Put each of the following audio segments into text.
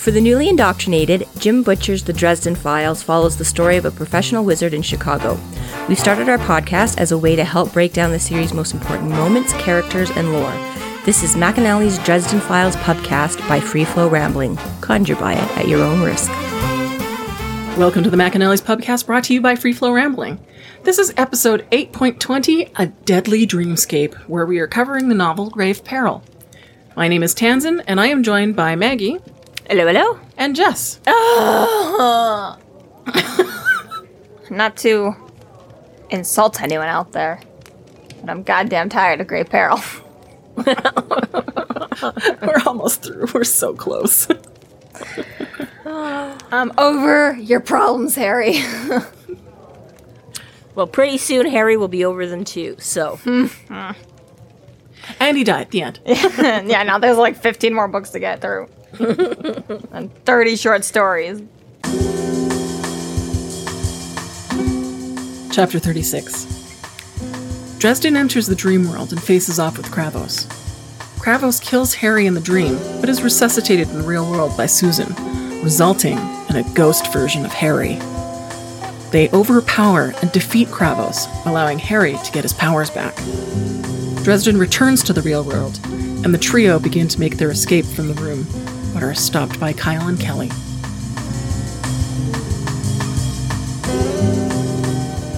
For the newly indoctrinated, Jim Butcher's The Dresden Files follows the story of a professional wizard in Chicago. We've started our podcast as a way to help break down the series' most important moments, characters, and lore. This is McAnally's Dresden Files podcast by Free Flow Rambling. Conjure by it at your own risk. Welcome to the McAnally's podcast brought to you by Free Flow Rambling. This is episode 8.20, A Deadly Dreamscape, where we are covering the novel Grave Peril. My name is Tanzan, and I am joined by Maggie Hello, hello. and Jess. Not to insult anyone out there, but I'm goddamn tired of Grave Peril. We're almost through. We're so close. I'm over your problems, Harry. Well, pretty soon Harry will be over them too, so. and he died at the end. yeah, now there's like 15 more books to get through. and 30 short stories. Chapter 36 Dresden enters the dream world and faces off with Kravos. Kravos kills Harry in the dream, but is resuscitated in the real world by Susan, resulting in a ghost version of Harry. They overpower and defeat Kravos, allowing Harry to get his powers back. Dresden returns to the real world, and the trio begin to make their escape from the room, stopped by Kyle and Kelly.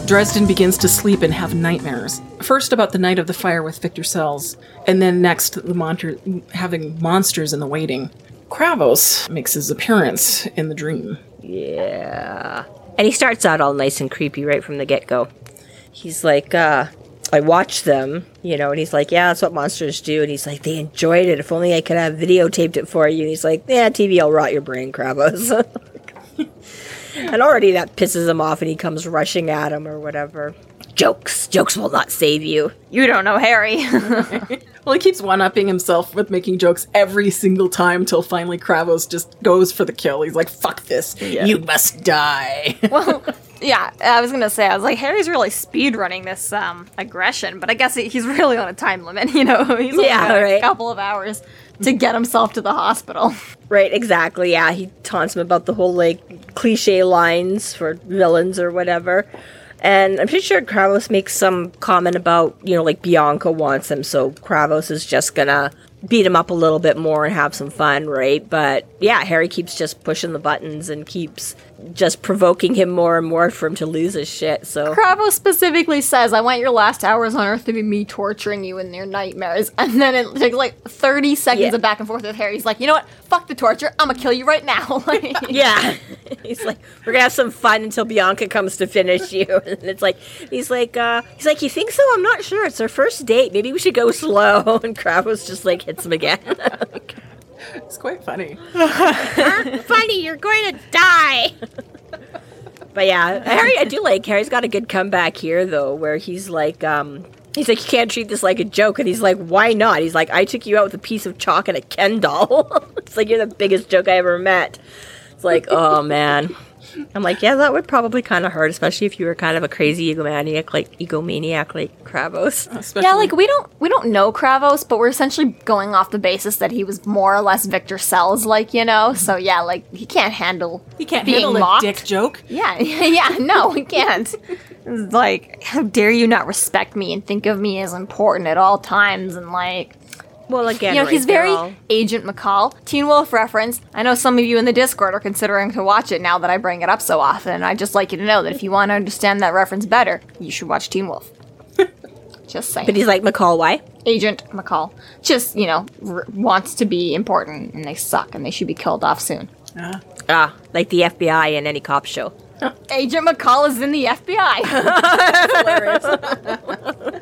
Dresden begins to sleep and have nightmares. First about the night of the fire with Victor Sells, and then next the having monsters in the waiting. Kravos makes his appearance in the dream. Yeah. And he starts out all nice and creepy right from the get go. He's like, uh, I watched them, you know, and he's like, yeah, that's what monsters do. And he's like, they enjoyed it. If only I could have videotaped it for you. And he's like, yeah, TV I'll rot your brain, Kravos. and already that pisses him off and he comes rushing at him or whatever. Jokes. Jokes will not save you. You don't know Harry. Well, he keeps one upping himself with making jokes every single time till finally Kravos just goes for the kill. He's like, fuck this. You must die. well, yeah, I was gonna say, I was like, Harry's really speed running this um, aggression, but I guess he- he's really on a time limit, you know? He's only Yeah, got a couple of hours to get himself to the hospital. Right, exactly. Yeah, he taunts him about the whole like cliche lines for villains or whatever. And I'm pretty sure Kravos makes some comment about, you know, like Bianca wants him, so Kravos is just gonna beat him up a little bit more and have some fun, right? But yeah, Harry keeps just pushing the buttons and keeps just provoking him more and more for him to lose his shit. So Kravos specifically says, I want your last hours on Earth to be me torturing you in your nightmares. And then it takes like 30 seconds Yeah. of back and forth with Harry. He's like, you know what? Fuck the torture. I'm gonna kill you right now. Like- Yeah. he's like, we're gonna have some fun until Bianca comes to finish you. And it's like he's like, uh he's like, You think so? I'm not sure. It's our first date. Maybe we should go slow. And Kravos just like hits him again. it's quite funny. Funny, you're going to die. but yeah, Harry I do like Harry's got a good comeback here though, where he's like, um He's like, you can't treat this like a joke. And he's like, why not? He's like, I took you out with a piece of chalk and a Ken doll. it's like, you're the biggest joke I ever met. It's like, oh man. I'm like, yeah, that would probably kind of hurt, especially if you were kind of a crazy egomaniac, like egomaniac, like Kravos. Especially, yeah, like we don't we don't know Kravos, but we're essentially going off the basis that he was more or less Victor Sells, like you know. Mm-hmm. So yeah, like he can't handle he can't being handle mocked. a dick joke. Yeah, yeah, no, he can't. Like, how dare you not respect me and think of me as important at all times? And like, Well, again, you know, right, he's very all- Agent McCall. Teen Wolf reference. I know some of you in the Discord are considering to watch it now that I bring it up so often. I'd just like you to know that if you want to understand that reference better, you should watch Teen Wolf. just saying. But he's like, McCall, why? Agent McCall just, you know, r- wants to be important and they suck and they should be killed off soon. Ah, like the FBI in any cop show. Agent McCall is in the FBI.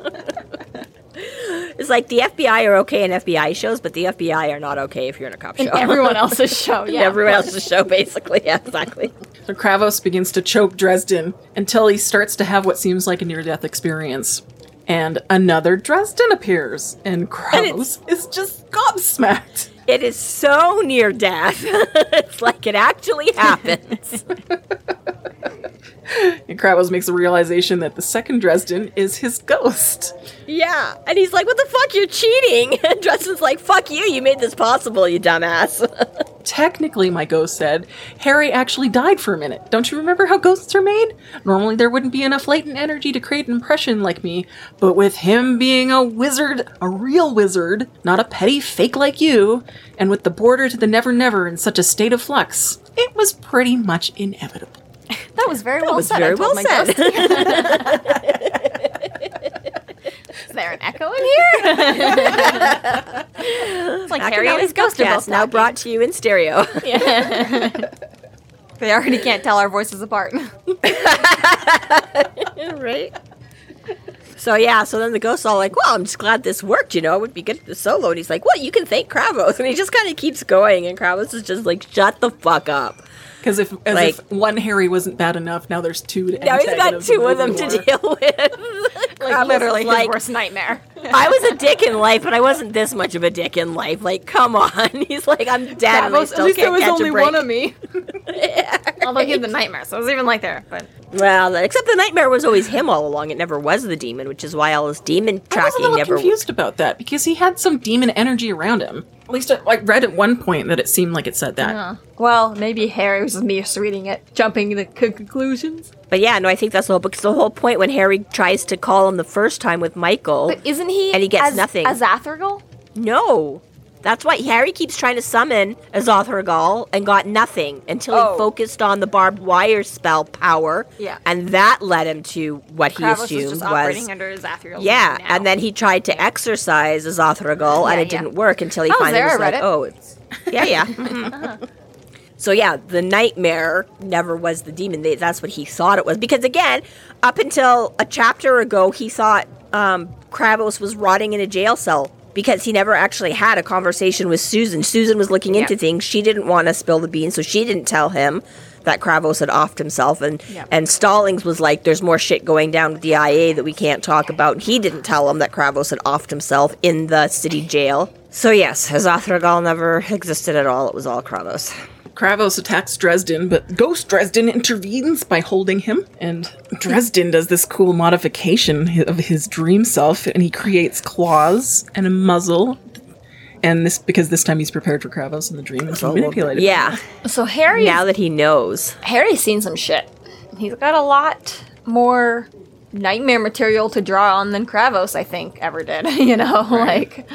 It's like the FBI are okay in FBI shows, but the FBI are not okay if you're in a cop show. in everyone else's show. In Yeah. everyone else's show, basically. Yeah, exactly. So Kravos begins to choke Dresden until he starts to have what seems like a near death experience. And another Dresden appears, and Kravos is just gobsmacked. It is so near death. it's like it actually happens. And Kravos makes a realization that the second Dresden is his ghost. yeah. And he's like, what the fuck? You're cheating. And Dresden's like, fuck you. You made this possible, you dumbass. technically, my ghost said, Harry actually died for a minute. Don't you remember how ghosts are made? Normally, there wouldn't be enough latent energy to create an impression like me, but with him being a wizard, a real wizard, not a petty fake like you, and with the border to the Never Never in such a state of flux, it was pretty much inevitable. That was very well was said. very well said. Is there an echo in here? it's like Harry and his ghost both now talking. brought to you in stereo. They already can't tell our voices apart. right? So yeah, so then the ghost's all like, "Well, I'm just glad this worked. You know, it would be good at the solo." And he's like, "Well, you can thank Kravos," and he just kind of keeps going, and Kravos is just like, "Shut the fuck up." Because if as Like- if one Harry wasn't bad enough, now there's two. To Now he's got two of them even to deal with. like Kravos literally is his like, worst nightmare. I was a dick in life, but I wasn't this much of a dick in life. Like, come on. He's like, I'm dead. and I Kravos, still at least there can't was only one of me. Although he had the nightmare, so it was even like there. But Well, except the nightmare was always him all along. It never was the demon, which is why all his demon tracking I was a tracking little never. confused about that because he had some demon energy around him. At least I like, read at one point that it seemed like it said that. Uh-huh. well, maybe Harry was just misreading it, jumping to c- conclusions. But yeah, no, I think that's the whole. Because the whole point when Harry tries to call him the first time with Michael, But isn't he? And he gets as, nothing. As Athirgal? no, that's why Harry keeps trying to summon Azorthragal and got nothing until Oh. he focused on the barbed wire spell power. Yeah. and that led him to what he Kravos was assumed just was. under his yeah, and then he tried to exercise Azorthragal, Yeah, and it yeah. didn't work until he was finally there, was like, it. "Oh, it's yeah, yeah." mhm. So yeah, the nightmare never was the demon. They, that's what he thought it was. Because again, up until a chapter ago, he thought um, Kravos was rotting in a jail cell because he never actually had a conversation with Susan. Susan was looking into Yeah. things. She didn't want to spill the beans, so she didn't tell him that Kravos had offed himself. And Yeah. and Stallings was like, "There's more shit going down with the IA that we can't talk about." And he didn't tell him that Kravos had offed himself in the city jail. So yes, Azorthragal never existed at all. It was all Kravos. Kravos attacks Dresden, but Ghost Dresden intervenes by holding him. And Dresden does this cool modification of his dream self, and he creates claws and a muzzle. And this because this time he's prepared for Kravos in the dream and can oh, manipulate it. Yeah. so Harry. Now that he knows. Harry's seen some shit. He's got a lot more nightmare material to draw on than Kravos, I think, ever did. you know, like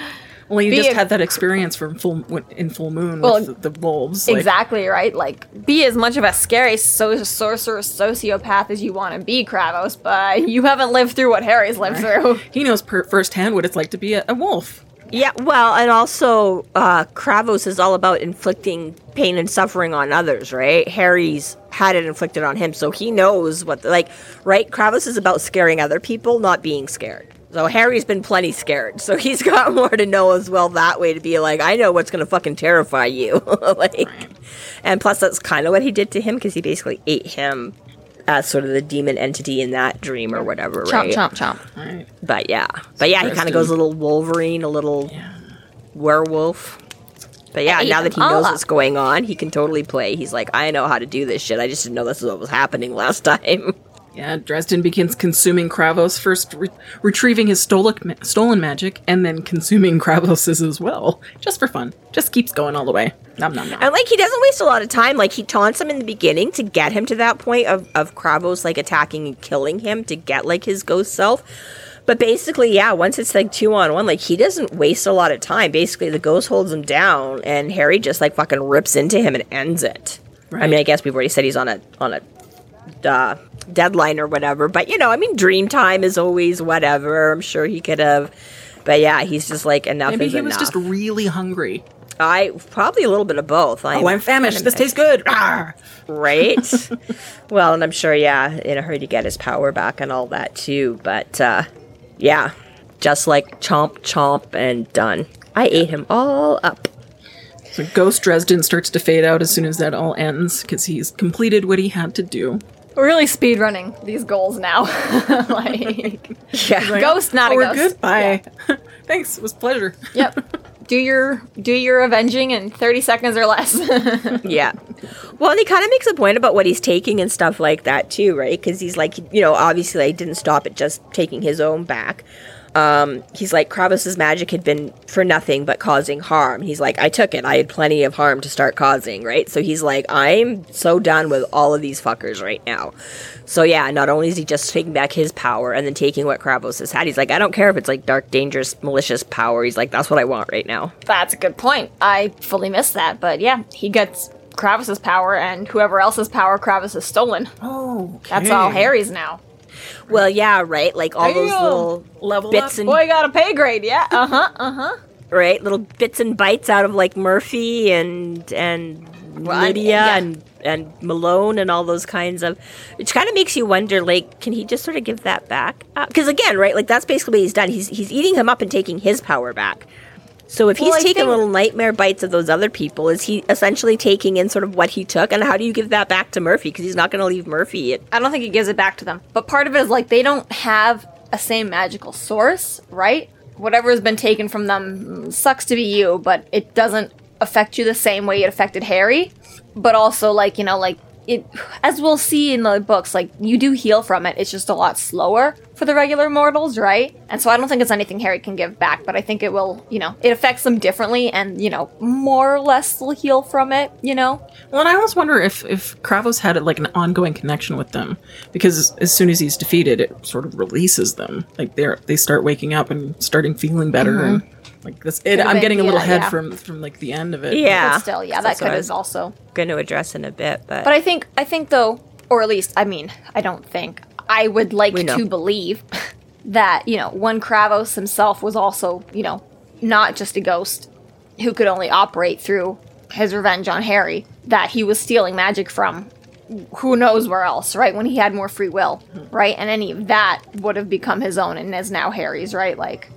Well, you Be just a- had that experience from full in full moon Well, with the, the wolves. like- exactly right. Like, be as much of a scary so- sorcerer sociopath as you want to be, Kravos, but you haven't lived through what Harry's lived through. he knows per- firsthand what it's like to be a, a wolf. Yeah, well, and also uh, Kravos is all about inflicting pain and suffering on others, right? Harry's had it inflicted on him, so he knows what, like, right? Kravos is about scaring other people, not being scared. So Harry's been plenty scared, so he's got more to know as well that way to be like, I know what's gonna fucking terrify you, like, and plus that's kind of what he did to him because he basically ate him as sort of the demon entity in that dream or whatever, right? chomp, chomp. Right. But yeah, but yeah, he kind of goes a little Wolverine, a little werewolf. But yeah, now that he uh, knows up. what's going on, he can totally play. He's like, I know how to do this shit. I just didn't know this is what was happening last time. Yeah, Dresden begins consuming Kravos, first re- retrieving his stolen, ma- stolen magic, and then consuming Kravos's as well, just for fun. Just keeps going all the way. Nom nom nom. And like, he doesn't waste a lot of time. Like, he taunts him in the beginning to get him to that point of of Kravos like attacking and killing him to get like his ghost self. But basically, yeah, once it's like two on one, like he doesn't waste a lot of time. Basically, the ghost holds him down, and Harry just like fucking rips into him and ends it. I mean, I guess we've already said he's on a on a uh, deadline or whatever, but you know, I mean, dream time is always whatever. I'm sure he could have, but yeah, he's just like enough Maybe he was just really hungry. I probably a little bit of both. Oh, I'm famished. This tastes good. Rawr. right? well, and I'm sure, yeah, in a hurry to get his power back and all that too. But uh, yeah, just like chomp, chomp, and done. I ate him all up. So Ghost Dresden starts to fade out as soon as that all ends because he's completed what he had to do. We're really speed running these goals now. like, Yeah, ghost, not oh, a we're ghost. good. Bye. Thanks. It was a pleasure. Yep. Do your do your avenging in thirty seconds or less. yeah. Well, and he kind of makes a point about what he's taking and stuff like that too, right? Because he's like, you know, obviously, I didn't stop at just taking his own back. Um, he's like, Kravos' magic had been for nothing but causing harm. He's like, I took it. I had plenty of harm to start causing, right? So he's like, I'm so done with all of these fuckers right now. So yeah, not only is he just taking back his power and then taking what Kravos has had, he's like, I don't care if it's like dark, dangerous, malicious power. He's like, that's what I want right now. That's a good point. I fully missed that, but yeah, he gets Kravos' power and whoever else's power Kravos has stolen. Oh, That's all Harry's now. Well, yeah, right. Like all those little Level bits up. and Boy got a pay grade, yeah. Uh huh. Uh huh. right little bits and bites out of like Murphy and and Well, Lydia yeah. and and Malone and all those kinds of which kind of makes you wonder like can he just sort of give that back because again right like that's basically what he's done he's he's eating him up and taking his power back so if he's I taking think- little nightmare bites of those other people is he essentially taking in sort of what he took and how do you give that back to Murphy because he's not going to leave Murphy at, I don't think he gives it back to them. But part of it is like they don't have a same magical source, right? Whatever has been taken from them sucks to be you, but it doesn't affect you the same way it affected Harry. But also, like, you know, like, it, as we'll see in the books, like, you do heal from it. It's just a lot slower for the regular mortals, right? And so I don't think it's anything Harry can give back, but I think it will, you know, it affects them differently and, you know, more or less will heal from it, you know? Well, and I always wonder if if Kravos had like an ongoing connection with them, because as soon as he's defeated, it sort of releases them. Like they're they start waking up and starting feeling better, mm-hmm. and like this. It, I'm been- getting a little yeah, head yeah. from from like the end of it. yeah But still, yeah, that could I have also going to address in a bit but, But I think I think though, or at least I mean, I don't think I would like to believe that you know one Kravos himself was also you know not just a ghost who could only operate through his revenge on Harry, that he was stealing magic from who knows where else, right? When he had more free will, hmm. right? And any of that would have become his own and is now Harry's, right? Like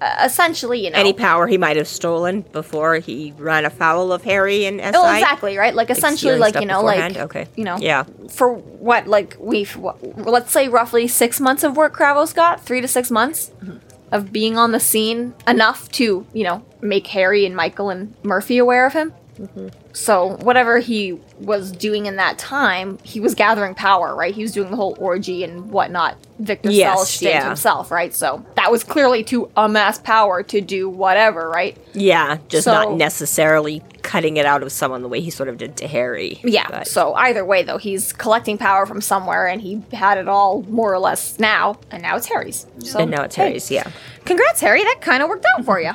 Uh, essentially, you know, any power he might have stolen before he ran afoul of Harry and SI. Oh, exactly, right? Like essentially, stealing like you know, like? Okay. you know, Yeah. For what, like we've what, let's say roughly six months of work Kravos got, three to six months of being on the scene, enough to you know make Harry and Michael and Murphy aware of him. So whatever he was doing in that time, he was gathering power, right? He was doing the whole orgy and whatnot. Victor Yes, yeah. himself, right? So that was clearly to amass power to do whatever, right? Yeah, just So- not necessarily cutting it out of someone the way he sort of did to Harry. Yeah. But- So either way, though, he's collecting power from somewhere, and he had it all more or less now, and now it's Harry's. So, and now it's hey, Harry's, yeah. Congrats, Harry. That kind of worked out for you.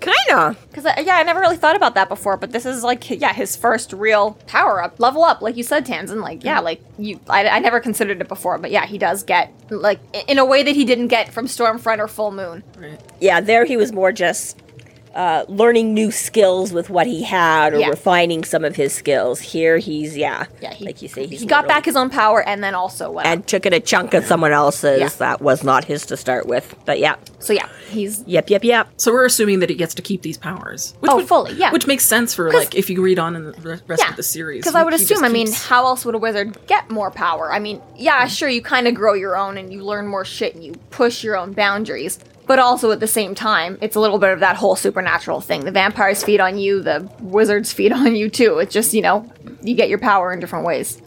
Kinda. Because yeah, I never really thought about that before, but this is like yeah, his first real power up, level up, like you said, Tanzan. Like yeah, like you, I, I never considered it before, but yeah, he does get like in a way that he didn't get from Stormfront or Fool Moon. Right. Yeah, there he was more just uh, learning new skills with what he had or Yeah. refining some of his skills. Here he's, yeah, Yeah, he, like you say, he's he got literally- back his own power, and then also went and took it a chunk of someone else's Yeah. that was not his to start with. But yeah. So yeah, he's yep, yep, yep. So we're assuming that he gets to keep these powers. Which Oh, would- fully, yeah. Which makes sense for like if you read on in the rest yeah of the series. Because I would he just assume, I mean, keeps- how else would a wizard get more power? I mean, yeah, sure, you kind of grow your own and you learn more shit and you push your own boundaries. But also at the same time, it's a little bit of that whole supernatural thing. The vampires feed on you, the wizards feed on you too. It's just, you know, you get your power in different ways.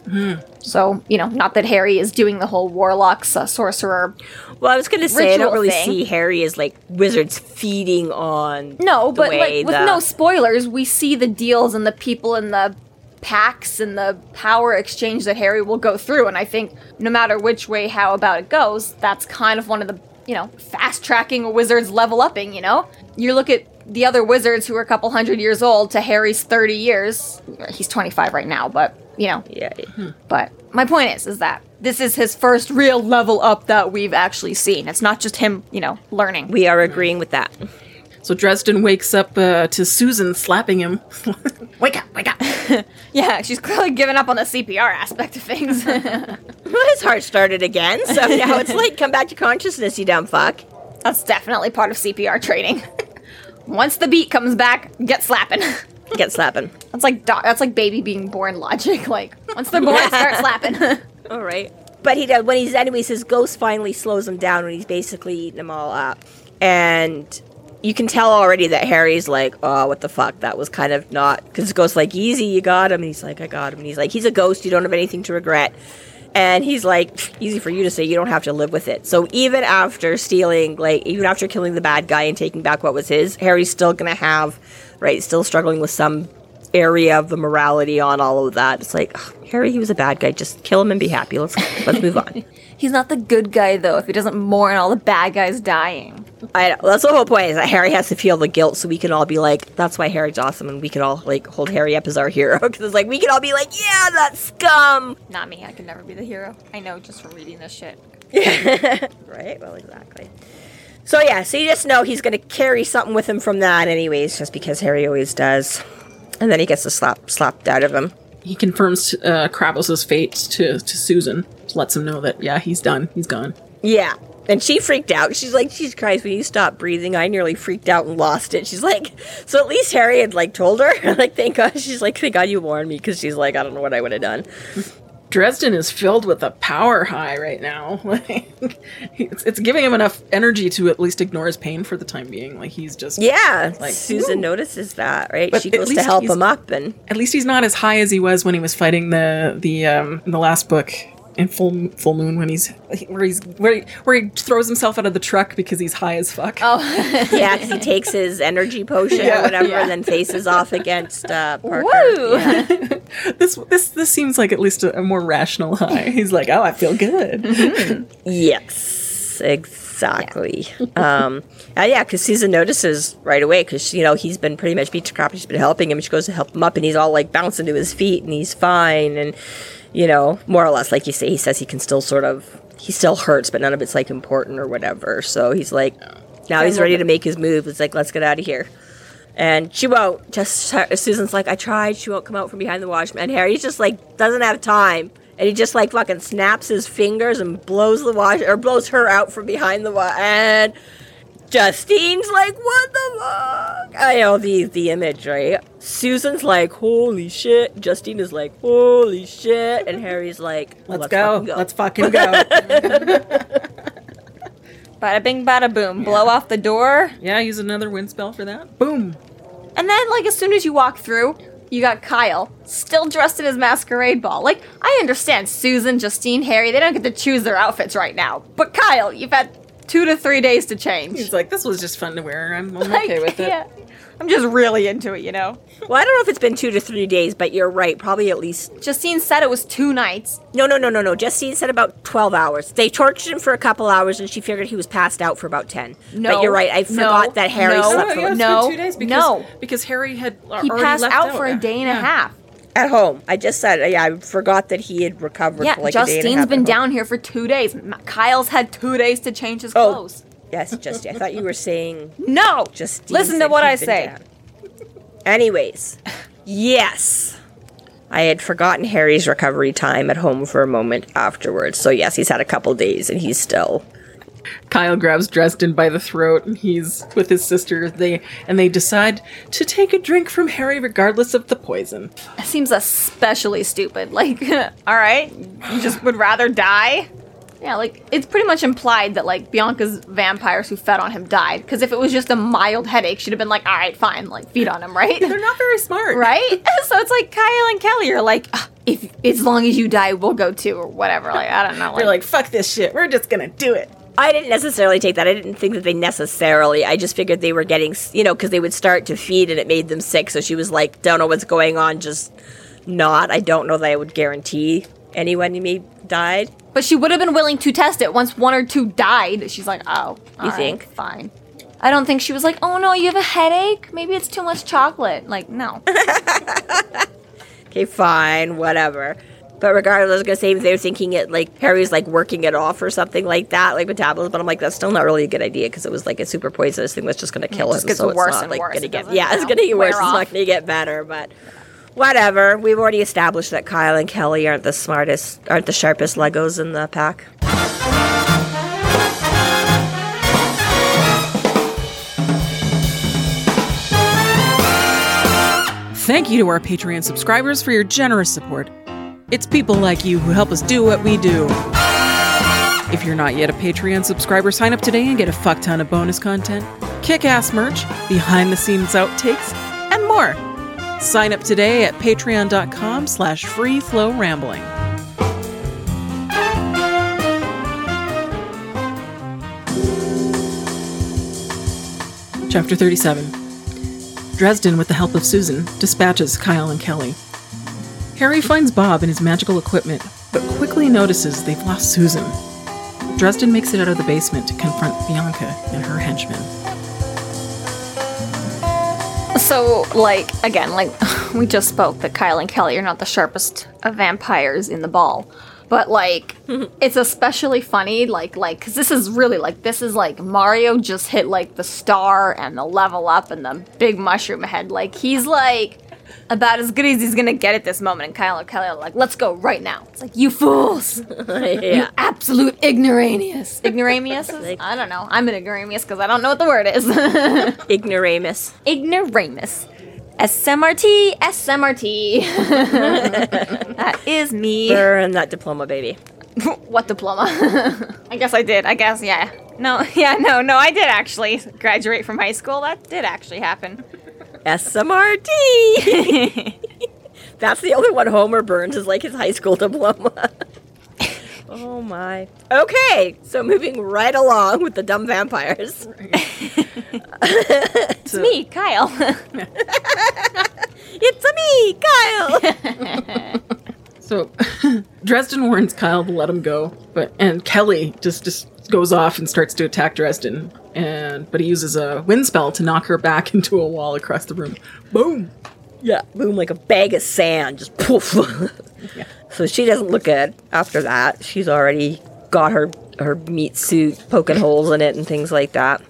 So, you know, not that Harry is doing the whole warlocks, uh, sorcerer. Well, I was gonna say I don't really thing. see Harry as like wizards feeding on. No, the but like with the- no spoilers, we see the deals and the people and the packs and the power exchange that Harry will go through. And I think no matter which way how about it goes, that's kind of one of the you know fast tracking a wizard's level upping. You know, you look at the other wizards who are a couple hundred years old to Harry's thirty years. He's twenty five right now, but you know, Yeah, hmm. but my point is, is that this is his first real level up that we've actually seen. It's not just him, you know, learning. we are agreeing with that. So Dresden wakes up uh, to Susan slapping him. wake up, wake up. Yeah, she's clearly given up on the CPR aspect of things. well, His heart started again, so now it's like come back to consciousness, you dumb fuck. That's definitely part of CPR training. Once the beat comes back, get slapping. Get slapping. That's like do- that's like baby being born logic. Like once they're born, start slapping. All right. But he does when he's anyways his ghost finally slows him down when he's basically eating them all up. And you can tell already that Harry's like, oh, what the fuck? That was kind of not because the ghost's like, easy, you got him. And he's like, I got him. And he's like, he's a ghost. You don't have anything to regret. And he's like, easy for you to say, you don't have to live with it. So even after stealing, like, even after killing the bad guy and taking back what was his, Harry's still gonna have, right, still struggling with some area of the morality on all of that. It's like, Harry, he was a bad guy. Just kill him and be happy. Let's let's move on. He's not the good guy though. If he doesn't mourn all the bad guys dying. I know. That's the whole point is that Harry has to feel the guilt so we can all be like, that's why Harry's awesome and we can all like hold Harry up as our hero. Because it's like, we can all be like, yeah, that scum. Not me. I can never be the hero. I know just from reading this shit. right? Well, exactly. So yeah, so you just know he's going to carry something with him from that anyways, just because Harry always does. And then he gets the slap slapped out of him. He confirms uh, Kravos' fate to, to Susan, lets him know that, yeah, he's done. He's gone. Yeah. And she freaked out. She's like, Jesus Christ, when you stop breathing, I nearly freaked out and lost it. She's like, so at least Harry had like told her. like, thank God. She's like, thank God you warned me because she's like, I don't know what I would have done. Dresden is filled with a power high right now. Like, it's, it's giving him enough energy to at least ignore his pain for the time being. Like, he's just. Yeah. Like, Susan woo. notices that, right? But she goes to help him up and At least he's not as high as he was when he was fighting the the um in the last book in full Fool Moon when he's where he's where he, where he throws himself out of the truck because he's high as fuck. Oh, yeah, because he takes his energy potion Yeah, or whatever, yeah. and then faces off against uh, Parker. Woo! Yeah. This this this seems like at least a, a more rational high. He's like, oh, I feel good. Yes, exactly. um, and yeah, because Susan notices right away because you know he's been pretty much beat to crap. She's been helping him. She goes to help him up, and he's all like bouncing to his feet, and he's fine. And you know, more or less, like you say, he says he can still sort of he still hurts, but none of it's like important or whatever. So he's like, now he's ready to make his move. It's like, let's get out of here. And she won't. Just uh, Susan's like, I tried. She won't come out from behind the wash. And Harry's just like doesn't have time, and he just like fucking snaps his fingers and blows the wash or blows her out from behind the wash. And Justine's like, what the fuck? I know the the image, right? Susan's like, holy shit. Justine is like, holy shit. And Harry's like, Let's, go. fucking Let's fucking go. bada bing, bada boom. Blow off the door. yeah, use another wind spell for that. Boom. And then, like, as soon as you walk through, you got Kyle, still dressed in his masquerade ball. Like, I understand Susan, Justine, Harry, they don't get to choose their outfits right now. But Kyle, you've had two to three days to change. He's like, this was just fun to wear. I'm, I'm Like, okay with it. yeah. I'm just really into it, you know? Well, I don't know if it's been two to three days, but you're right. Probably at least Justine said it was two nights. No, no, no, no, no. Justine said about 12 hours. They tortured him for a couple hours and she figured he was passed out for about 10. No, But you're right. I forgot no, that Harry no, slept for yeah, No, two days because, no. because Harry had He passed left out for a day and a half. At home. I just said, yeah, I forgot that he had recovered Yeah, for like a day and a half been down here for two days. Kyle's had two days to change his Oh. clothes. Yes, Justine. I thought you were saying No! Justine. Listen to what I say. down. Anyways, yes. I had forgotten Harry's recovery time at home for a moment afterwards. So, yes, he's had a couple days and he's still Kyle grabs Dresden by the throat and he's with his sister. They and they decide to take a drink from Harry regardless of the poison. Seems especially stupid. Like, all right, you just would rather die? Yeah, like it's pretty much implied that like Bianca's vampires who fed on him died. Because if it was just a mild headache, she'd have been like, all right, fine, like feed on him, right? They're not very smart. right? So it's like Kyle and Kelly are like, "Ah, if as long as you die, we'll go too, or whatever. Like I don't know. They're like, fuck this shit. We're just gonna do it. I didn't necessarily take that. I didn't think that they necessarily. I just figured they were getting, you know, because they would start to feed and it made them sick. So she was like, "Don't know what's going on, just not." I don't know that I would guarantee anyone may died. But she would have been willing to test it once one or two died. She's like, oh, You right, think? Fine. I don't think she was like, oh no, you have a headache? Maybe it's too much chocolate. Like, no. Okay, fine, whatever. But regardless, I was gonna say they're thinking it like Harry's like working it off or something like that, like metabolism. But I'm like, that's still not really a good idea because it was like a super poisonous thing that's just gonna kill just him. gets so it's worse not and like worse. gonna get doesn't, yeah, it's know, gonna get wear worse. It's not gonna get better, but whatever. We've already established that Kyle and Kelly aren't the smartest, aren't the sharpest Legos in the pack. Thank you to our Patreon subscribers for your generous support. It's people like you who help us do what we do. If you're not yet a Patreon subscriber, sign up today and get a fuck ton of bonus content, kick ass merch, behind the scenes outtakes, and more. Sign up today at patreon.com slash free flow rambling. Chapter 37 Dresden, with the help of Susan, dispatches Kyle and Kelly. Harry finds Bob and his magical equipment, but quickly notices they've lost Susan. Dresden makes it out of the basement to confront Bianca and her henchmen. So, like, again, like, we just spoke that Kyle and Kelly are not the sharpest of vampires in the ball. But, like, it's especially funny, like, like, because this is really, like, this is like Mario just hit, like, the star and the level up and the big mushroom head. Like, he's, like, about as good as he's gonna get at this moment. And Kyle and Kelly are like, let's go right now. It's like, you fools! yeah. Absolute ignoramus. Ignoramus? I don't know. I'm an ignoramus because I don't know what the word is. Ignoramus. ignoramus. SMRT, SMRT. that is me. Burn that diploma, baby. what diploma? I guess I did. I guess, yeah. No, yeah, no, no, I did actually graduate from high school. That did actually happen. SMRT. That's the only one Homer burns is like his high school diploma. oh my. Okay, so moving right along with the dumb vampires. It's me, Kyle. It's me, Kyle. So Dresden warns Kyle to let him go, but and Kelly just just goes off and starts to attack Dresden. And but he uses a wind spell to knock her back into a wall across the room. Boom. yeah, boom like a bag of sand, just poof. So she doesn't look good after that. She's already got her her meat suit poking holes in it and things like that.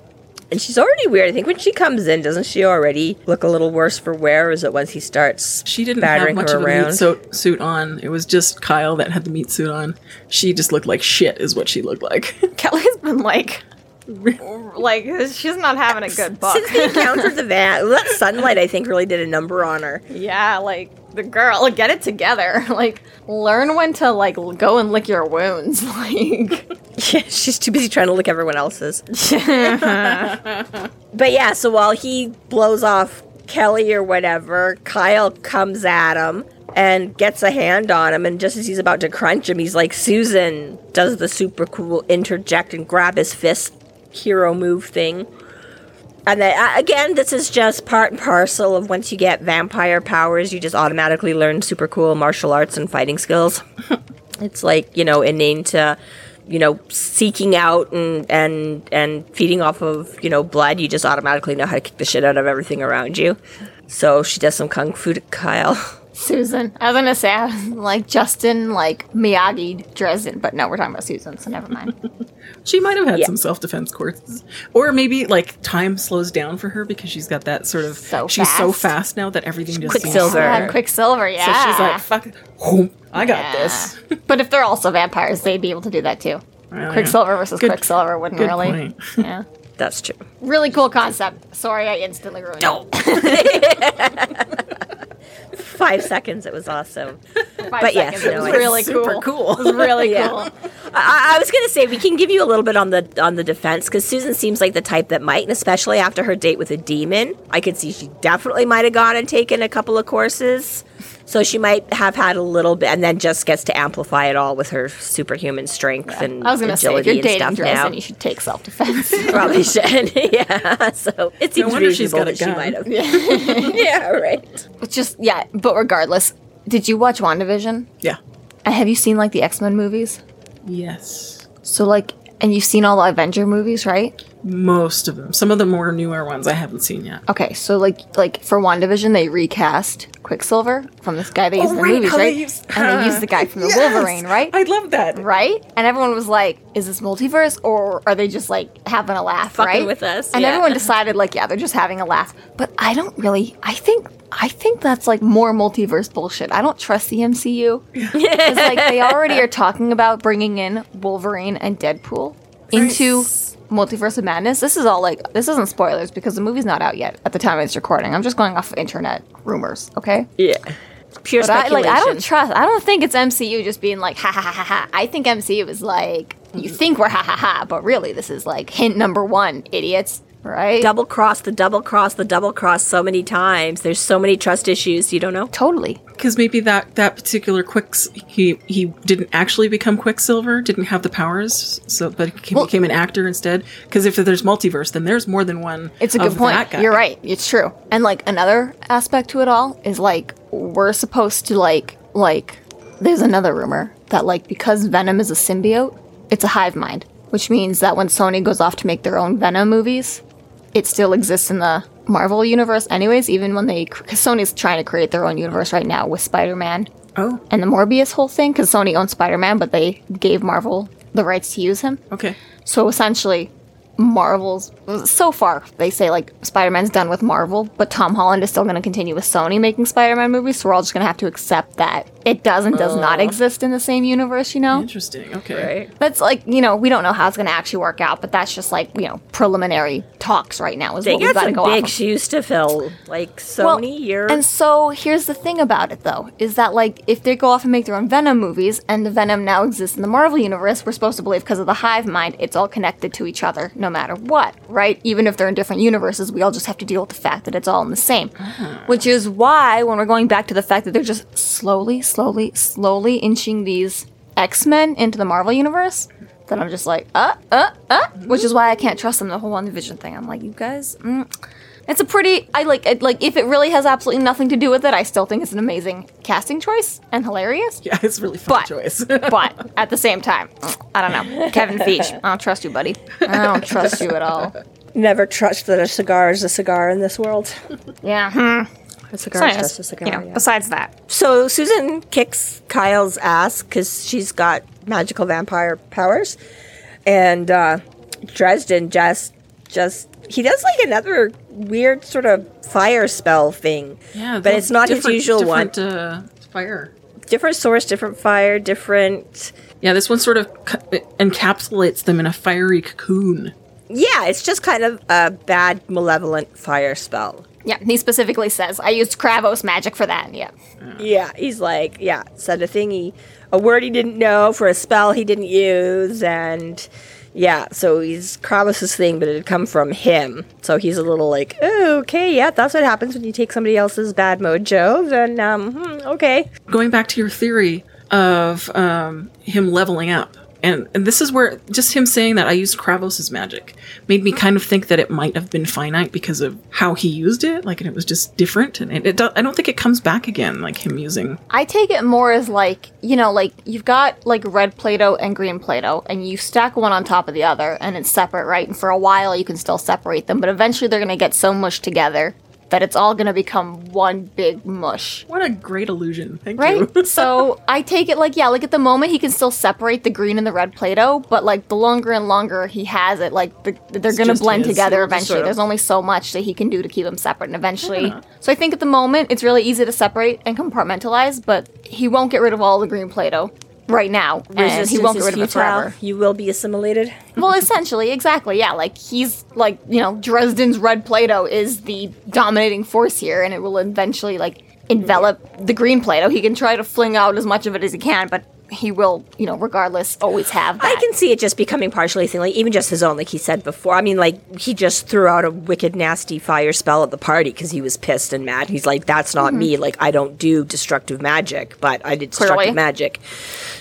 And she's already weird. I think when she comes in, doesn't she already look a little worse for wear? Or is it once he starts She didn't have battering much her of a around? meat so- suit on. It was just Kyle that had the meat suit on. She just looked like shit, is what she looked like. Kelly's been like, like, she's not having a good book. Since they encountered the van, that sunlight I think really did a number on her. Yeah, like the girl, get it together. Like, learn when to like l- go and lick your wounds. Like, Yeah, she's too busy trying to lick everyone else's. but yeah, so while he blows off Kelly or whatever, Kyle comes at him and gets a hand on him. And just as he's about to crunch him, he's like, Susan does the super cool interject and grab his fist hero move thing. And then, again, this is just part and parcel of once you get vampire powers, you just automatically learn super cool martial arts and fighting skills. it's like, you know, inane to, you know, seeking out and, and, and feeding off of, you know, blood. You just automatically know how to kick the shit out of everything around you. So she does some kung fu to Kyle. Susan. I was gonna say I was like Justin, like Miyagi Dresden, but no, we're talking about Susan, so never mind. she might have had Yeah. some self defense courses, or maybe like time slows down for her because she's got that sort of. So she's so fast. fast now that everything just seems Quicksilver. Yeah, Quicksilver, So she's like, "Fuck, it. Whoom, I got Yeah. this." but if they're also vampires, they'd be able to do that too. yeah. Quicksilver versus Good- Quicksilver wouldn't good really. point. Yeah. That's true. Really cool concept. Sorry, I instantly ruined it. Five seconds, it was awesome. Five But yes, seconds. it no, was it's really super cool. cool. It was really Yeah. cool. I, I was gonna say we can give you a little bit on the on the defense because Susan seems like the type that might, and especially after her date with a demon, I could see she definitely might have gone and taken a couple of courses. So she might have had a little bit, and then just gets to amplify it all with her superhuman strength and I was gonna say, if agility you're and stuff Dresden, now. you should take self defense. Probably should, yeah. So it seems wonder she's reasonable got a that she gun. might have. yeah, right. It's just yeah, but regardless, did you watch WandaVision? Yeah. And have you seen like the X Men movies? Yes. So like, and you've seen all the Avenger movies, right? Most of them. Some of the more newer ones I haven't seen yet. Okay, so like like for WandaVision, they recast Quicksilver from this guy oh, they used in the movies, right? they and they used the guy from the Yes! Wolverine, right? I love that. right? And everyone was like, "Is this multiverse, or are they just like having a laugh?" Fucking right? with us, And yeah. everyone decided, like, yeah, they're just having a laugh. But I don't really. I think. I think that's like more multiverse bullshit. I don't trust the MCU. It's like they already are talking about bringing in Wolverine and Deadpool into Multiverse of Madness. This is all like this isn't spoilers because the movie's not out yet at the time of this recording. I'm just going off of internet rumors, okay? Yeah. Pure But I, speculation. like, I don't trust. I don't think it's MCU just being like ha ha ha ha ha. I think MCU is like you think we're ha ha ha, but really this is like hint number one, idiots. Right? double cross the double cross the double cross so many times. There's so many trust issues. You don't know. totally. Because maybe that that particular Quicks he he didn't actually become Quicksilver, didn't have the powers, so but he Well- became an actor instead. Because if there's multiverse, then there's more than one. It's a good point. You're right. It's true. And like another aspect to it all is like we're supposed to like like there's another rumor that like because Venom is a symbiote, it's a hive mind, which means that when Sony goes off to make their own Venom movies, it still exists in the Marvel universe anyways, even when they cause Sony's trying to create their own universe right now with Spider-Man Oh, and the Morbius whole thing cuz Sony owns Spider-Man, but they gave Marvel the rights to use him. okay. So essentially, Marvel's so far they say like Spider-Man's done with Marvel, but Tom Holland is still going to continue with Sony making Spider-Man movies. So we're all just going to have to accept that it does and does not oh. exist in the same universe. You know, Interesting. Okay. Right. that's like you know we don't know how it's going to actually work out, but that's just like you know preliminary talks right now is They what we've got got to go big off. Of. shoes to fill. Like Well, many you're And so here's the thing about it though, is that like if they go off and make their own Venom movies and the Venom now exists in the Marvel universe, we're supposed to believe because of the hive mind, it's all connected to each other no matter what, right? Even if they're in different universes, we all just have to deal with the fact that it's all in the same. Uh-huh. Which is why when we're going back to the fact that they're just slowly, slowly, slowly inching these X-Men into the Marvel universe, then I'm just like, uh, uh, uh, which is why I can't trust them the whole WandaVision thing. I'm like, you guys, mm, it's a pretty. I like it. Like, if it really has absolutely nothing to do with it, I still think it's an amazing casting choice and hilarious. Yeah, it's a really fun But- choice. But at the same time, I don't know. Kevin Feige, I don't trust you, buddy. I don't trust you at all. never trust that a cigar is a cigar in this world. Yeah. Hmm. A cigar is Anyways, just a cigar. you know, yeah. besides that, So Susan kicks Kyle's ass because she's got magical vampire powers, and uh, Dresden just just he does like another weird sort of fire spell thing. yeah, but it's not his different- usual one. Uh, fire. Different source, different fire, different. Yeah, this one sort of cu- encapsulates them in a fiery cocoon. Yeah, it's just kind of a bad, malevolent fire spell. Yeah, he specifically says I used Kravos magic for that. Yeah. Yeah, he's like, yeah, said a thing he, a word he didn't know for a spell he didn't use, and yeah, so he's Kravos' thing, but it had come from him. So he's a little like, oh, okay, yeah, that's what happens when you take somebody else's bad mojo. Then, um, hmm, okay. going back to your theory of um, him leveling up, and, and this is where just him saying that I used Kravos' magic made me kind of think that it might have been finite because of how he used it, like, and it was just different. And it, it do, I don't think it comes back again, like him using. I take it more as like, you know, like you've got like red Play Doh and green Play Doh, and you stack one on top of the other, and it's separate, right? And for a while, you can still separate them, but eventually they're going to get so mushed together that it's all going to become one big mush. What a great illusion! Thank Right? you. so I take it like, yeah, like at the moment, he can still separate the green and the red Play Doh, but like the longer and longer he has it, like the, they're going to blend his. together eventually. There's only so much that he can do to keep them separate, and eventually. So I think at the moment, it's really easy to separate and compartmentalize, but he won't get rid of all the green Play Doh right now, and he won't get rid of it forever. You will be assimilated. well, essentially, exactly, yeah. Like he's like you know Dresden's red Play-Doh is the dominating force here, and it will eventually like envelop the green Play-Doh. He can try to fling out as much of it as he can, but he will, you know, regardless, always have that. I can see it just becoming partially thing, like even just his own, like he said before. I mean, like he just threw out a wicked, nasty fire spell at the party because he was pissed and mad. He's like, "That's not mm-hmm. me. Like I don't do destructive magic, but I did destructive Clearly. magic."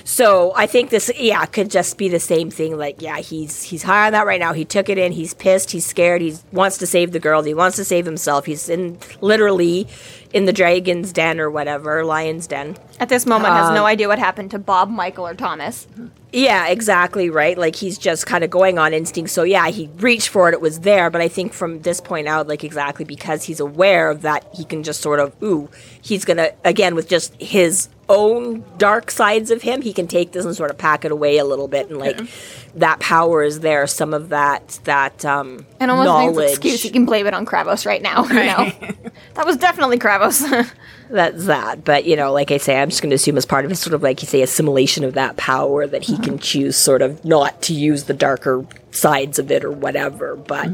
So I think this, yeah, could just be the same thing. Like, yeah, he's he's high on that right now. He took it in. He's pissed. He's scared. He wants to save the girl. He wants to save himself. He's in literally in the dragon's den or whatever, lion's den. At this moment, has Um, no idea what happened to Bob, Michael, or Thomas. Yeah, exactly right. Like he's just kind of going on instinct. So yeah, he reached for it; it was there. But I think from this point out, like exactly because he's aware of that, he can just sort of ooh, he's gonna again with just his own dark sides of him, he can take this and sort of pack it away a little bit, and like that power is there. Some of that that um And almost knowledge makes excuse he can blame it on Kravos right now. You know, that was definitely Kravos. that's that. But you know, like I say, I'm just going to assume as part of his sort of like you say assimilation of that power that he can choose sort of not to use the darker sides of it or whatever, but.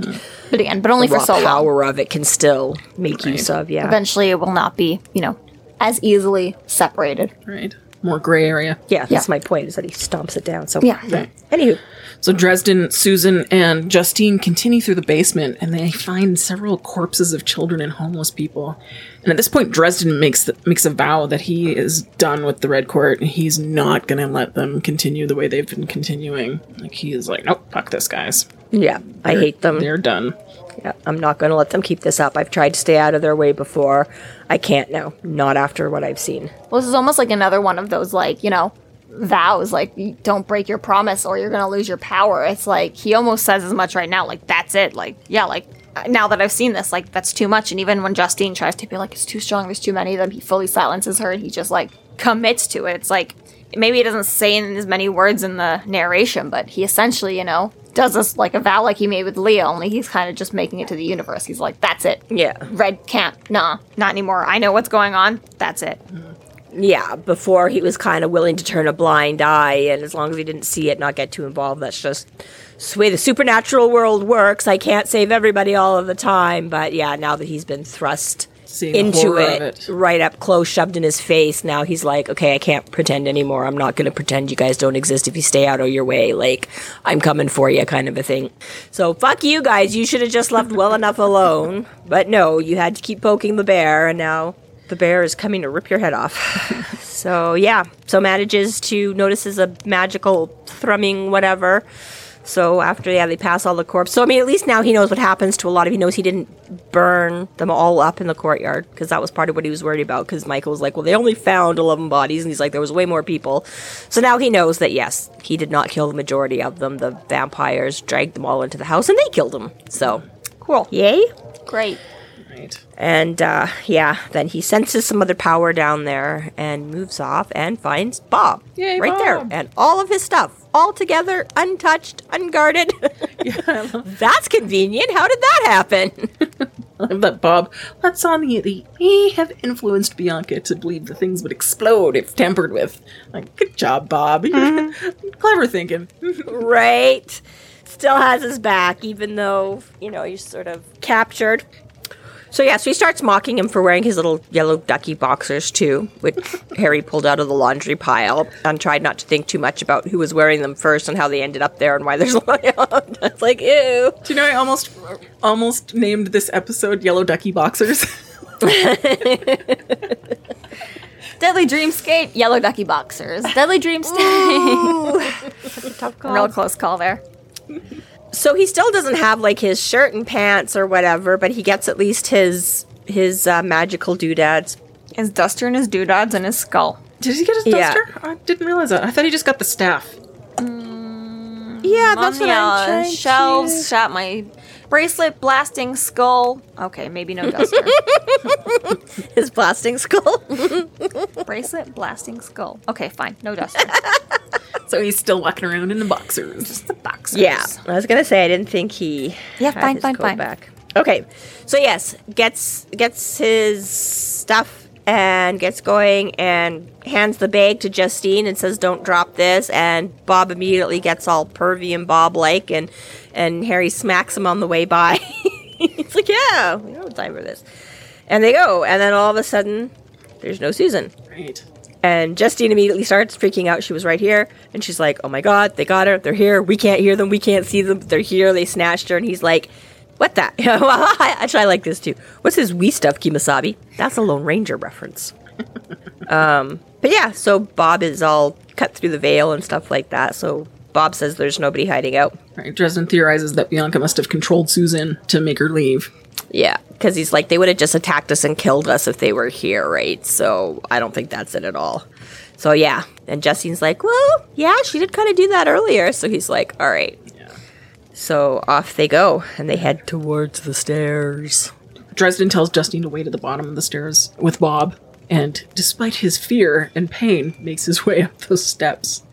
but again, but only the for raw so long. power of it can still make use of. Yeah, Eventually, it will not be, you know, as easily separated. Right. more gray area. Yeah, that's Yeah. my point. Is that he stomps it down. So Yeah. Right. Anywho, So Dresden, Susan, and Justine continue through the basement, and they find several corpses of children and homeless people. And at this point, Dresden makes the, makes a vow that he is done with the Red Court, and he's not going to let them continue the way they've been continuing. Like he is like, nope, fuck this, guys. yeah, I hate them. They're done. Yeah, I'm not going to let them keep this up. I've tried to stay out of their way before. I can't now. Not after what I've seen. Well, this is almost like another one of those, like, you know, vows, like, don't break your promise or you're going to lose your power. It's like, he almost says as much right now, like, that's it. Like, yeah, like, now that I've seen this, like, that's too much. And even when Justine tries to be like, it's too strong, there's too many of them, he fully silences her and he just, like, commits to it. It's like, maybe he doesn't say in as many words in the narration, but he essentially, you know, does this like a vow like he made with Leah, only he's kind of just making it to the universe. He's like, that's it. Yeah. Red can't. Nah, not anymore. I know what's going on. That's it. Yeah, before he was kind of willing to turn a blind eye, and as long as he didn't see it, not get too involved. That's just the way the supernatural world works. I can't save everybody all of the time, but yeah, now that he's been thrust Seeing into it, it. right up close, shoved in his face, now he's like, okay, I can't pretend anymore. I'm not going to pretend you guys don't exist if you stay out of your way. Like, I'm coming for you, kind of a thing. So, fuck you guys. You should have just left well enough alone. But no, you had to keep poking the bear, and now the bear is coming to rip your head off. so, yeah. So, manages to notices a magical thrumming, whatever. So after yeah, they pass all the corpse. So I mean, at least now he knows what happens to a lot of. He knows he didn't burn them all up in the courtyard because that was part of what he was worried about. Because Michael was like, "Well, they only found eleven bodies," and he's like, "There was way more people." So now he knows that yes, he did not kill the majority of them. The vampires dragged them all into the house, and they killed them. So Cool. yay! Great. Right. And uh, yeah, then he senses some other power down there and moves off and finds Bob Yay, right Bob. there, and all of his stuff all together, untouched, unguarded. yeah, That's convenient. How did that happen? I love that Bob lets on the, the may have influenced Bianca to believe the things would explode if tampered with. Like, good job, Bob. Clever thinking. right. Still has his back, even though you know he's sort of captured. So yeah, so he starts mocking him for wearing his little yellow ducky boxers too, which Harry pulled out of the laundry pile and tried not to think too much about who was wearing them first and how they ended up there and why there's a laundry. It's like ew. Do you know I almost almost named this episode Yellow Ducky Boxers? Deadly Dreamscape, Yellow Ducky Boxers. Deadly Dreamscape. Tough call. Real close call there. So he still doesn't have like his shirt and pants or whatever, but he gets at least his his uh, magical doodads. His duster and his doodads and his skull. Did he get his Yeah. duster? I didn't realize that. I thought he just got the staff. Yeah, that's what the I'm trying shelves, to- shot my bracelet, blasting skull. Okay, maybe no duster. His blasting skull. bracelet, blasting skull. Okay, fine, no duster. So he's still walking around in the boxers. Just the boxers. yeah, I was gonna say I didn't think he. Yeah, had fine, his fine, coat fine. Back. Okay, so yes, gets gets his stuff and gets going and hands the bag to Justine and says, "Don't drop this." And Bob immediately gets all pervy and Bob like, and and Harry smacks him on the way by. He's like, "Yeah, we don't have time for this." And they go, and then all of a sudden, there's no Susan. Right. And Justine immediately starts freaking out. She was right here. And she's like, oh my God, they got her. They're here. We can't hear them. We can't see them. They're here. They snatched her. And he's like, what that? actually, I like this too. What's his wee stuff, Kemosabe? That's a Lone Ranger reference. um, but yeah, so Bob is all cut through the veil and stuff like that. So Bob says there's nobody hiding out. Right. Dresden theorizes that Bianca must have controlled Susan to make her leave. Yeah, because he's like, they would have just attacked us and killed us if they were here, right? So I don't think that's it at all. So yeah, and Justine's like, well, yeah, she did kind of do that earlier. So he's like, all right. So off they go, and they head towards the stairs. Dresden tells Justine to wait at the bottom of the stairs with Bob, and despite his fear and pain, makes his way up those steps.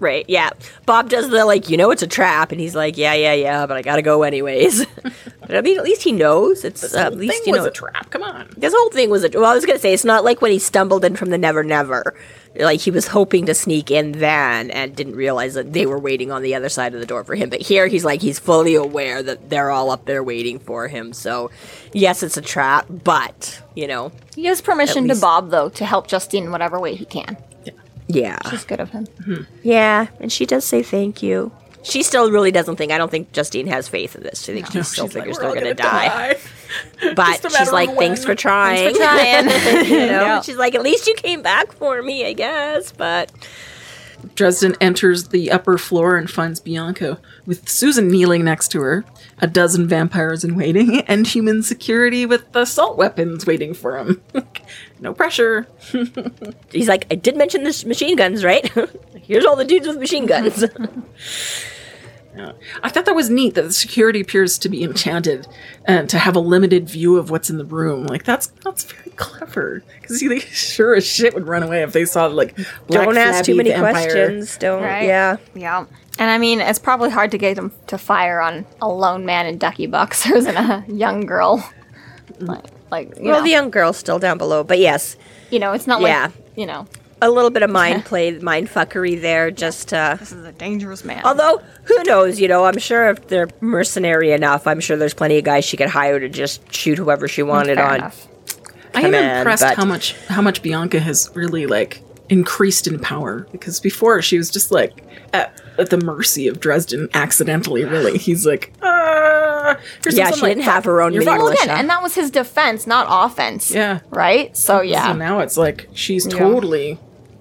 Right, yeah. Bob does the, like, you know it's a trap, and he's like, yeah, yeah, yeah, but I gotta go anyways. but I mean, at least he knows. It's uh, at least, thing you was know. a trap. Come on. This whole thing was a. Well, I was gonna say it's not like when he stumbled in from the Never Never. Like he was hoping to sneak in then and didn't realize that they were waiting on the other side of the door for him. But here he's like he's fully aware that they're all up there waiting for him. So yes, it's a trap, but you know, He gives permission At to least- Bob, though, to help Justine in whatever way he can. Yeah. She's good of him. Mm-hmm. Yeah, and she does say thank you. She still really doesn't think. I don't think Justine has faith in this. I think she still She's like, figures "We're they're gonna, gonna die. die." But Just a matter she's like, thanks for trying. Trying. you know? Yeah. She's like, at least you came back for me, I guess. But Dresden enters the upper floor and finds Bianca with Susan kneeling next to her, a dozen vampires in waiting, and human security with assault weapons waiting for him. no pressure. he's like, I did mention this machine guns, right? Here's all the dudes with machine guns. Yeah. I thought that was neat that the security appears to be enchanted and to have a limited view of what's in the room. Like that's that's very clever because they sure as shit would run away if they saw like black don't ask too many vampire. questions. Don't. Right? Yeah. Yeah. And I mean, it's probably hard to get them to fire on a lone man in ducky boxers and a young girl. Like, like you, Well, know, the young girl's still down below, but yes, you know, it's not Yeah. like, you know, a little bit of mind play, mind fuckery there, just to. this is a dangerous man. Although, who knows? You know, I'm sure if they're mercenary enough, I'm sure there's plenty of guys she could hire to just shoot whoever she wanted Fair on. enough. I am command, impressed but- how much how much Bianca has really like increased in power because before she was just like at, at the mercy of Dresden accidentally. Really, he's like, uh, Yeah, she like, didn't have her own you're mini fucked. Well, again, and that was his defense, not offense. Yeah. Right? So, yeah. So now it's like she's Yeah. totally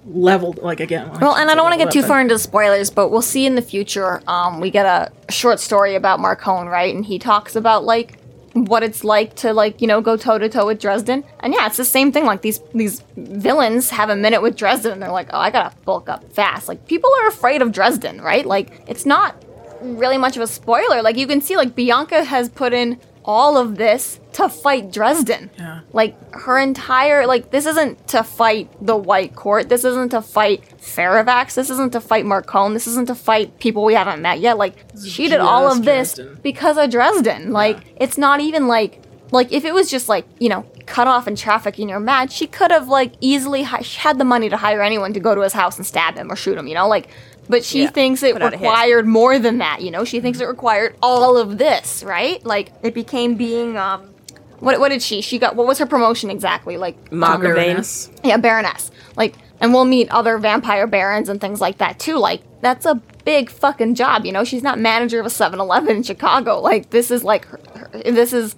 leveled. Like again. Well, and I don't want to get too far into spoilers, but we'll see in the future. Um, we get a short story about Marcone, right? And he talks about like what it's like to like you know go toe to toe with Dresden. And yeah, it's the same thing. Like these these villains have a minute with Dresden, and they're like, oh, I gotta bulk up fast. Like people are afraid of Dresden, right? Like it's not really much of a spoiler. Like you can see, like Bianca has put in all of this to fight Dresden. Yeah. Like her entire like this isn't to fight the White Court. This isn't to fight Ferrovax. This isn't to fight Marcone. This isn't to fight people we haven't met yet. Like she did all of this Dresden. because of Dresden. Like it's not even like like if it was just like you know cut off in traffic and you're mad, she could have like easily hi- had the money to hire anyone to go to his house and stab him or shoot him. You know like. But she Yeah, thinks it put out a hit. required more than that, you know? She thinks it required all of this, right? Like it became being um what what did she? She got what was her promotion exactly? Like Margravine. Baroness. yeah, Baroness. Like, and we'll meet other vampire barons and things like that too. Like, that's a big fucking job, you know? She's not manager of a 7 Eleven in Chicago. Like, this is like, her, her- this is,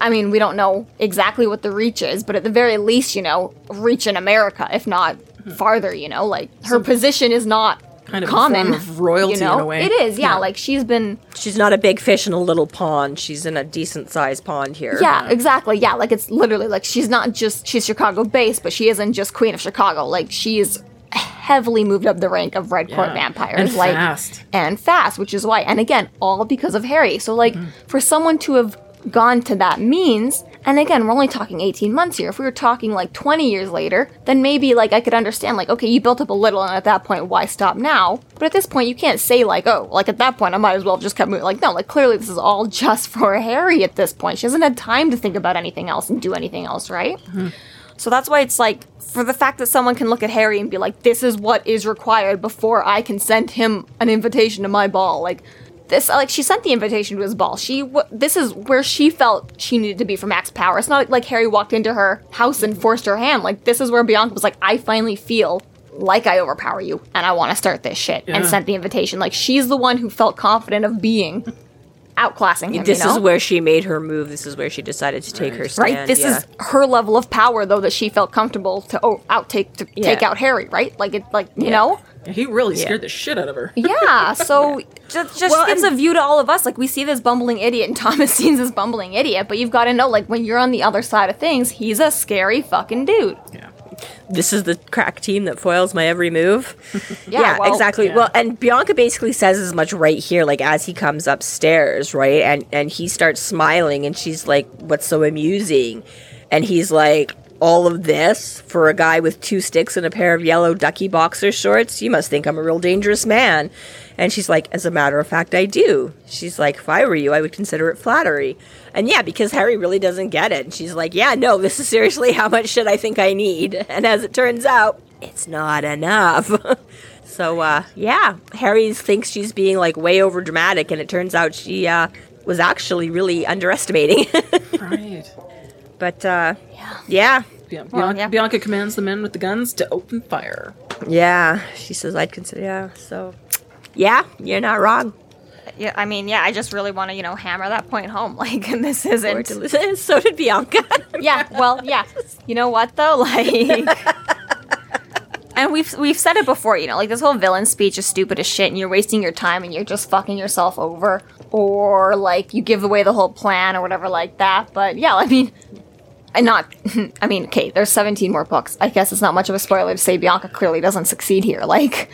I mean, we don't know exactly what the reach is, but at the very least, you know, reach in America, if not farther, you know? Like, her position is not Kind of a common. form of royalty you know? in a way. It is, yeah. Yeah. Like, she's been She's not a big fish in a little pond. She's in a decent sized pond here. Yeah, exactly. Yeah, like it's literally like she's not just she's Chicago based, but she isn't just Queen of Chicago. Like she's heavily moved up the rank of Red Court Yeah. vampires, And like fast. and fast, which is why. And again, all because of Harry. So like Mm-hmm. for someone to have gone to that means, and again, we're only talking 18 months here. If we were talking like 20 years later, then maybe like I could understand like okay, you built up a little and at that point why stop now? But at this point you can't say like, oh, like at that point I might as well have just kept moving. Like no, like clearly this is all just for Harry at this point. She hasn't had time to think about anything else and do anything else, right? Mm-hmm. So that's why it's like for the fact that someone can look at Harry and be like, "This is what is required before I can send him an invitation to my ball." Like this, like she sent the invitation to his ball. She, w- this is where she felt she needed to be for max power. It's not like Harry walked into her house and forced her hand. Like this is where Bianca was like, "I finally feel." Like I overpower you, and I want to start this shit, and sent the invitation. Like she's the one who felt confident of being outclassing him. This you know? is where she made her move. This is where she decided to take her stand. right? This yeah. is her level of power, though, that she felt comfortable to oh, outtake to take out Harry, right? Like it, like you Yeah. know, Yeah, he really scared the shit out of her. yeah. So just just Well, gives and- a view to all of us. Like we see this bumbling idiot, and Thomas sees this bumbling idiot, but you've got to know, like when you're on the other side of things, he's a scary fucking dude. Yeah. this is the crack team that foils my every move. Yeah, well, exactly. yeah. Well, and Bianca basically says as much right here, like as he comes upstairs, right, and and he starts smiling, and she's like, "What's so amusing?" And he's like, "All of this for a guy with two sticks and a pair of yellow ducky boxer shorts? You must think I'm a real dangerous man." And she's like, "As a matter of fact, I do." She's like, "If I were you, I would consider it flattery." And yeah, because Harry really doesn't get it. And she's like, "Yeah, no, this is seriously how much shit I think I need." And as it turns out, it's not enough. so uh yeah, Harry thinks she's being like way over dramatic and it turns out she uh was actually really underestimating. Right. But uh yeah, Yeah, Well, Bianca, yeah. Bianca commands the men with the guns to open fire. Yeah, she says I'd consider. Yeah, so yeah, you're not wrong. Yeah, I mean, yeah, I just really want to, you know, hammer that point home. Like, this isn't. so did Bianca. yeah, well, yeah. You know what though? Like And we've we've said it before, you know, like this whole villain speech is stupid as shit and you're wasting your time and you're just fucking yourself over or like you give away the whole plan or whatever like that. But yeah, I mean and not I mean, okay, there's 17 more books. I guess it's not much of a spoiler to say Bianca clearly doesn't succeed here. Like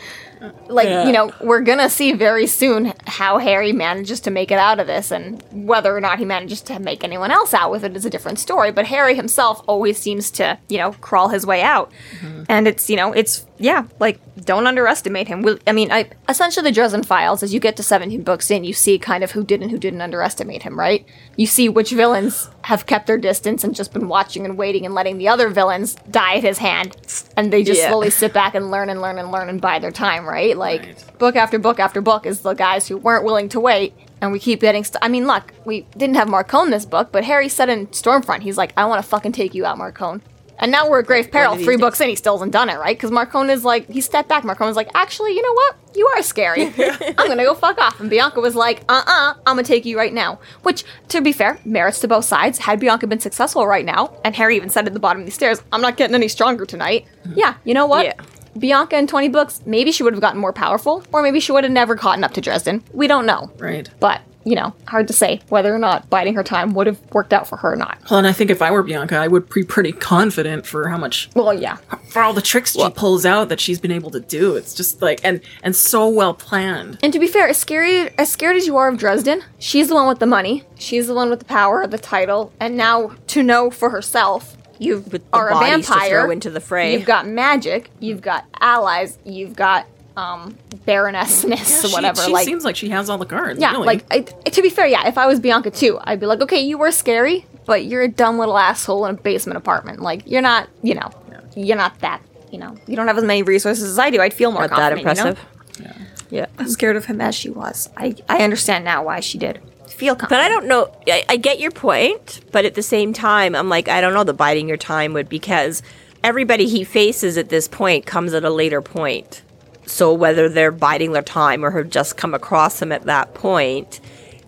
like Yeah. you know we're gonna see very soon how harry manages to make it out of this and whether or not he manages to make anyone else out with it is a different story but harry himself always seems to you know crawl his way out mm-hmm. and it's you know it's yeah like don't underestimate him Will- i mean I, essentially the dresden files as you get to 17 books in you see kind of who did and who didn't underestimate him right you see which villains have kept their distance and just been watching and waiting and letting the other villains die at his hand and they just Yeah. slowly sit back and learn and learn and learn and buy their time, right? Like Right. book after book after book is the guys who weren't willing to wait, and we keep getting. St- I mean, look, we didn't have Marcone this book, but Harry said in Stormfront, he's like, "I want to fucking take you out, Marcone." And now we're at grave peril. Three books in, he still hasn't done it, right? Because Marcone is like, he stepped back. Marcone was like, actually, you know what? You are scary. I'm gonna go fuck off. And Bianca was like, uh-uh, I'm gonna take you right now. Which, to be fair, merits to both sides. Had Bianca been successful right now, and Harry even said at the bottom of the stairs, I'm not getting any stronger tonight. Yeah, you know what? Yeah. Bianca in 20 books, maybe she would have gotten more powerful, or maybe she would have never gotten up to Dresden. We don't know. Right. But, you know, hard to say whether or not biding her time would have worked out for her or not. Well, and I think if I were Bianca, I would be pretty confident for how much Well, yeah. for all the tricks she pulls out that she's been able to do. It's just like and and so well planned. And to be fair, as scary as scared as you are of Dresden, she's the one with the money. She's the one with the power, the title, and now to know for herself, you With the are a bodies to vampire. throw into the fray. You've got magic. You've got allies. You've got um baronessness or whatever. She, like seems like she has all the cards. yeah, really. like I, to be fair, yeah. If I was Bianca too, I'd be like, okay, you were scary, but you're a dumb little asshole in a basement apartment. Like you're not, you know, you're not that. You know, you don't have as many resources as I do. I'd feel more Not that confident. you know? impressive. Yeah. as scared of him as she was. I, I understand now why she did feel confident. But I don't know. I, I get your point, but at the same time, I'm like, I don't know. The biding your time would because everybody he faces at this point comes at a later point. So whether they're biding their time or have just come across him at that point,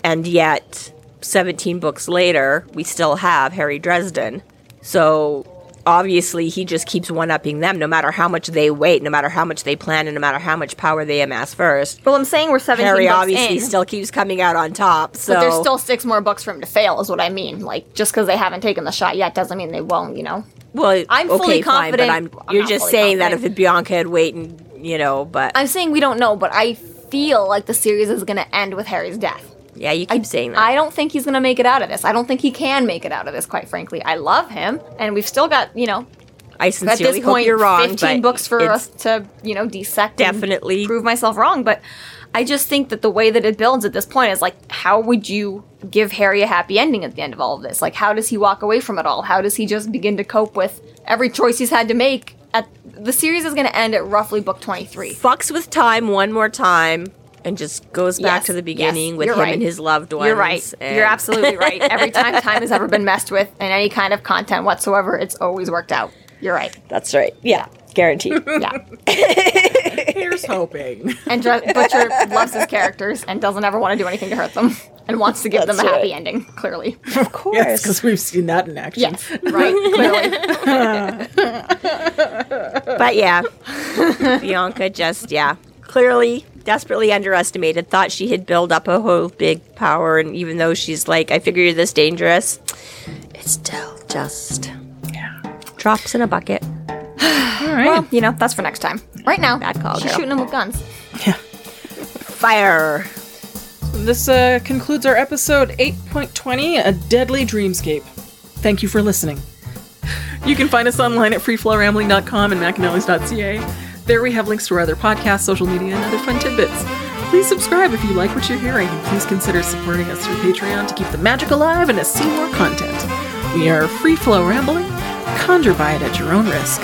and yet 17 books later, we still have Harry Dresden. So obviously, he just keeps one upping them no matter how much they wait, no matter how much they plan, and no matter how much power they amass first. Well, I'm saying we're 17 Harry books obviously in, still keeps coming out on top. So but there's still six more books for him to fail, is what I mean. Like, just because they haven't taken the shot yet doesn't mean they won't, you know? Well, I'm okay, fully fine, confident- but I'm, I'm you're just saying that confident. if Bianca had waited, you know, but I'm saying we don't know, but I feel like the series is going to end with Harry's death. yeah, you keep saying that. I don't think he's going to make it out of this. I don't think he can make it out of this, quite frankly. I love him, and we've still got, you know, I at sincerely this hope point, you're wrong. 15 but books for us to, you know, dissect and Definitely. prove myself wrong. But I just think that the way that it builds at this point is like, how would you give Harry a happy ending at the end of all of this? Like, how does he walk away from it all? How does he just begin to cope with every choice he's had to make? The series is going to end at roughly book 23. fucks with time one more time and just goes back Yes, to the yes, beginning with him right. and his loved ones. You're right. You're absolutely right. Every time time has ever been messed with in any kind of content whatsoever, it's always worked out. You're right. That's right. Yeah, guaranteed. Yeah. Here's hoping. And Dre- Butcher loves his characters and doesn't ever want to do anything to hurt them and wants to give them a That's happy right. ending, clearly. of course. yes, because we've seen that in action. Yes, right, clearly. But yeah, Bianca just, yeah, clearly desperately underestimated. Thought she had built up a whole big power, and even though she's like, I figure you're this dangerous, it's still just Yeah. drops in a bucket. All right. Well, you know, that's for next time. Right now, Bad call, she's girl. shooting them with guns. Yeah. Fire. This uh, concludes our episode 8.20 A Deadly Dreamscape. Thank you for listening. You can find us online at freeflowrambling.com and macanellis.ca. There we have links to our other podcasts, social media, and other fun tidbits. Please subscribe if you like what you're hearing, and please consider supporting us through Patreon to keep the magic alive and to see more content. We are Free Flow Rambling. Conjure by it at your own risk.